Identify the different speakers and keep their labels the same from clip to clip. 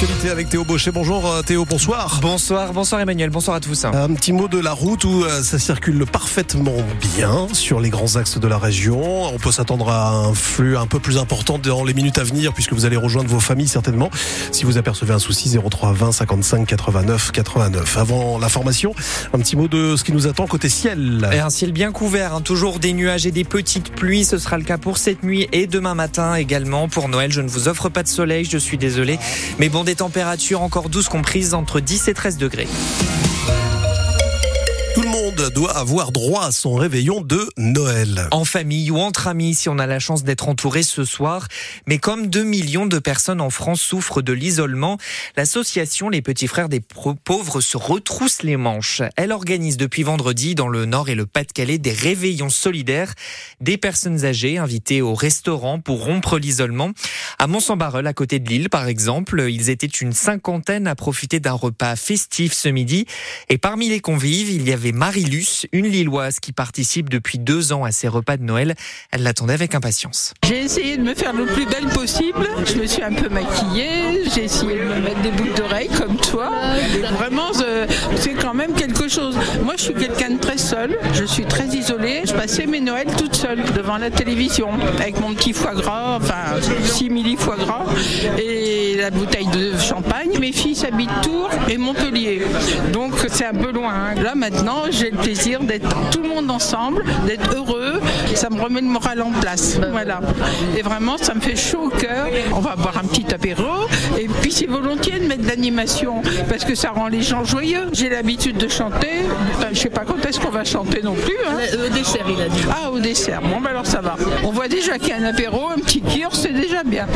Speaker 1: l'actualité avec Théo Baucher. Bonjour euh, Théo, bonsoir.
Speaker 2: Bonsoir, bonsoir Emmanuel, bonsoir à tous.
Speaker 1: Un petit mot de la route où euh, ça circule parfaitement bien sur les grands axes de la région. On peut s'attendre à un flux un peu plus important dans les minutes à venir puisque vous allez rejoindre vos familles certainement. Si vous apercevez un souci, 03 20 55 89 89. Avant la formation, un petit mot de ce qui nous attend côté ciel.
Speaker 2: Et un ciel bien couvert, hein. toujours des nuages et des petites pluies. Ce sera le cas pour cette nuit et demain matin également. Pour Noël, je ne vous offre pas de soleil, je suis désolé. Mais bon, des températures encore douces comprises entre 10 et 13 degrés.
Speaker 1: Doit avoir droit à son réveillon de Noël.
Speaker 2: En famille ou entre amis, si on a la chance d'être entouré ce soir. Mais comme 2 millions de personnes en France souffrent de l'isolement, l'association Les Petits Frères des Pauvres se retrousse les manches. Elle organise depuis vendredi dans le Nord et le Pas-de-Calais des réveillons solidaires. Des personnes âgées invitées au restaurant pour rompre l'isolement. À mont à côté de Lille, par exemple, ils étaient une cinquantaine à profiter d'un repas festif ce midi. Et parmi les convives, il y avait Une Lilloise qui participe depuis deux ans à ces repas de Noël. Elle l'attendait avec impatience.
Speaker 3: J'ai essayé de me faire le plus belle possible. Je me suis un peu maquillée. J'ai essayé de me mettre des boucles d'oreilles comme toi. vraiment, c'est quand même Moi, je suis quelqu'un de très seul. Je suis très isolée. Je passais mes Noëls toute seule devant la télévision avec mon petit foie gras, enfin 6 milli foie gras et la bouteille de champagne. Mes filles habitent Tours et Montpellier. Donc c'est un peu loin. Hein. Là maintenant, j'ai le plaisir d'être tout le monde ensemble, d'être heureux. Ça me remet le moral en place. Voilà. Et vraiment, ça me fait chaud au cœur. On va boire un petit apéro. Et puis, c'est volontiers de mettre de l'animation parce que ça rend les gens joyeux. J'ai l'habitude de chanter. Je je sais pas quand est-ce qu'on va chanter non plus. Hein.
Speaker 4: Au dessert, il a dit.
Speaker 3: Ah, au dessert. Bon, ben alors ça va. On voit déjà qu'il y a un apéro, un petit kir, c'est déjà bien.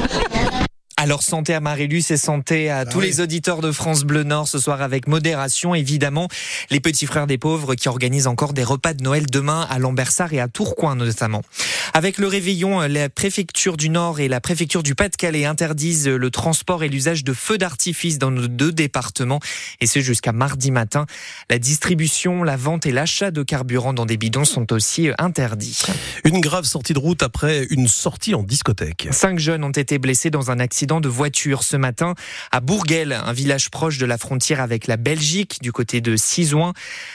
Speaker 2: Alors santé à Marilus et santé à ah tous les auditeurs de France Bleu Nord ce soir avec modération évidemment. Les petits frères des pauvres qui organisent encore des repas de Noël demain à Lambersart et à Tourcoing notamment. Avec le réveillon, la préfecture du Nord et la préfecture du Pas-de-Calais interdisent le transport et l'usage de feux d'artifice dans nos deux départements et ce jusqu'à mardi matin. La distribution, la vente et l'achat de carburant dans des bidons sont aussi interdits.
Speaker 1: Une grave sortie de route après une sortie en discothèque.
Speaker 2: Cinq jeunes ont été blessés dans un accident de voiture ce matin à Bourguel, un village proche de la frontière avec la Belgique, du côté de Cisouin.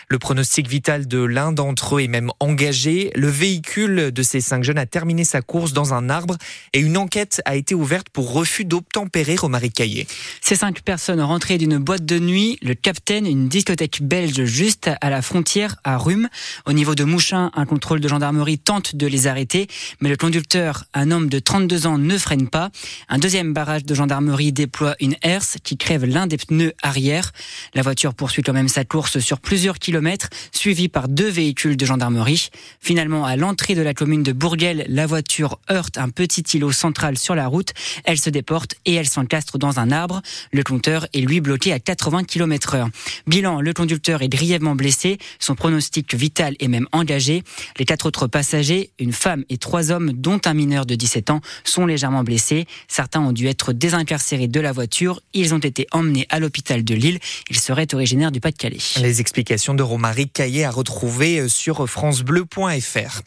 Speaker 2: Le pronostic vital de l'un d'entre eux est même engagé. Le véhicule de ces cinq jeunes a terminé sa course dans un arbre et une enquête a été ouverte pour refus d'obtempérer au Caillé.
Speaker 5: Ces cinq personnes rentrées d'une boîte de nuit, le Capitaine, une discothèque belge juste à la frontière à Rhume. Au niveau de Mouchin, un contrôle de gendarmerie tente de les arrêter, mais le conducteur, un homme de 32 ans, ne freine pas. Un deuxième de gendarmerie déploie une herse qui crève l'un des pneus arrière. La voiture poursuit quand même sa course sur plusieurs kilomètres, suivie par deux véhicules de gendarmerie. Finalement, à l'entrée de la commune de Bourguel, la voiture heurte un petit îlot central sur la route. Elle se déporte et elle s'encastre dans un arbre. Le compteur est lui bloqué à 80 km heure. Bilan, le conducteur est grièvement blessé. Son pronostic vital est même engagé. Les quatre autres passagers, une femme et trois hommes, dont un mineur de 17 ans, sont légèrement blessés. Certains ont dû être désincarcérés de la voiture. Ils ont été emmenés à l'hôpital de Lille. Ils seraient originaires du Pas-de-Calais.
Speaker 2: Les explications de Romaric Caillé à retrouver euh, sur francebleu.fr.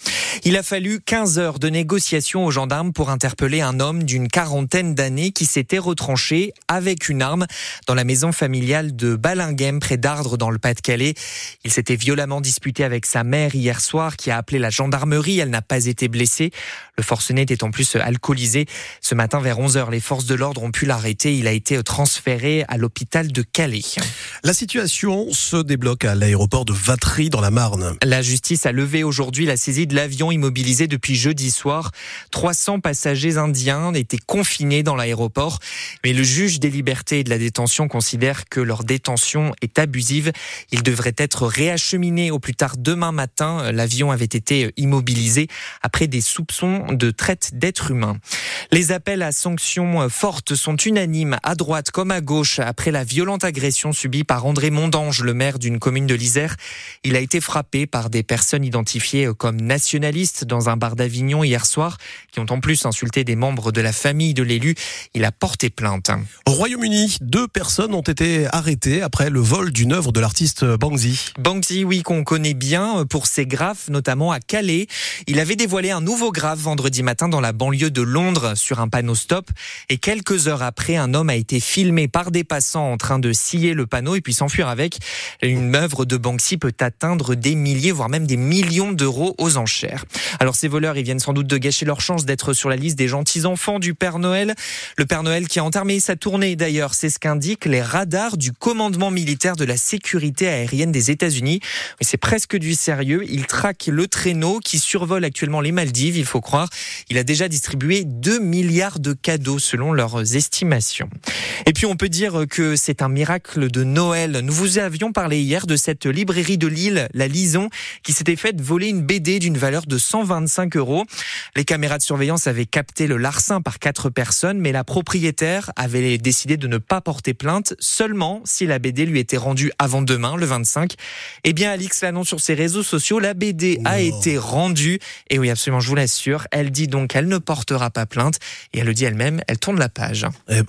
Speaker 2: Il a fallu 15 heures de négociation aux gendarmes pour interpeller un homme d'une quarantaine d'années qui s'était retranché avec une arme dans la maison familiale de Balinghem près d'Ardre dans le Pas-de-Calais. Il s'était violemment disputé avec sa mère hier soir qui a appelé la gendarmerie. Elle n'a pas été blessée. Le forcené était en plus alcoolisé. Ce matin vers 11h, les forces de l'ordre ont pu l'arrêter. Il a été transféré à l'hôpital de Calais.
Speaker 1: La situation se débloque à l'aéroport de Vatry dans la Marne.
Speaker 2: La justice a levé aujourd'hui la saisie de l'avion immobilisé depuis jeudi soir. 300 passagers indiens étaient confinés dans l'aéroport. Mais le juge des libertés et de la détention considère que leur détention est abusive. Ils devraient être réacheminés au plus tard demain matin. L'avion avait été immobilisé après des soupçons de traite d'êtres humains. Les appels à sanctions fortes sont unanimes à droite comme à gauche après la violente agression subie par André Mondange, le maire d'une commune de l'Isère. Il a été frappé par des personnes identifiées comme nationalistes dans un bar d'Avignon hier soir, qui ont en plus insulté des membres de la famille de l'élu. Il a porté plainte.
Speaker 1: Au Royaume-Uni, deux personnes ont été arrêtées après le vol d'une œuvre de l'artiste Banksy.
Speaker 2: Banksy, oui, qu'on connaît bien pour ses graphes, notamment à Calais. Il avait dévoilé un nouveau graphe vendredi matin dans la banlieue de Londres sur un panneau stop. Et quelques heures après, un homme a été filmé par des passants en train de scier le panneau et puis s'enfuir avec. Une œuvre de Banksy peut atteindre des milliers, voire même des millions d'euros aux enchères. Alors ces voleurs, ils viennent sans doute de gâcher leur chance d'être sur la liste des gentils enfants du Père Noël. Le Père Noël qui a entamé sa tournée d'ailleurs, c'est ce qu'indiquent les radars du commandement militaire de la sécurité aérienne des États-Unis. C'est presque du sérieux. Il traque le traîneau qui survole actuellement les Maldives, il faut croire. Il a déjà distribué 2 milliards de cadeaux leurs estimations. Et puis on peut dire que c'est un miracle de Noël. Nous vous avions parlé hier de cette librairie de Lille, la Lison, qui s'était faite voler une BD d'une valeur de 125 euros. Les caméras de surveillance avaient capté le larcin par quatre personnes, mais la propriétaire avait décidé de ne pas porter plainte seulement si la BD lui était rendue avant demain, le 25. Eh bien, Alix l'annonce sur ses réseaux sociaux, la BD a été rendue. Et oui, absolument, je vous l'assure. Elle dit donc qu'elle ne portera pas plainte. Et elle le dit elle-même, elle tourne la page.
Speaker 1: Eh,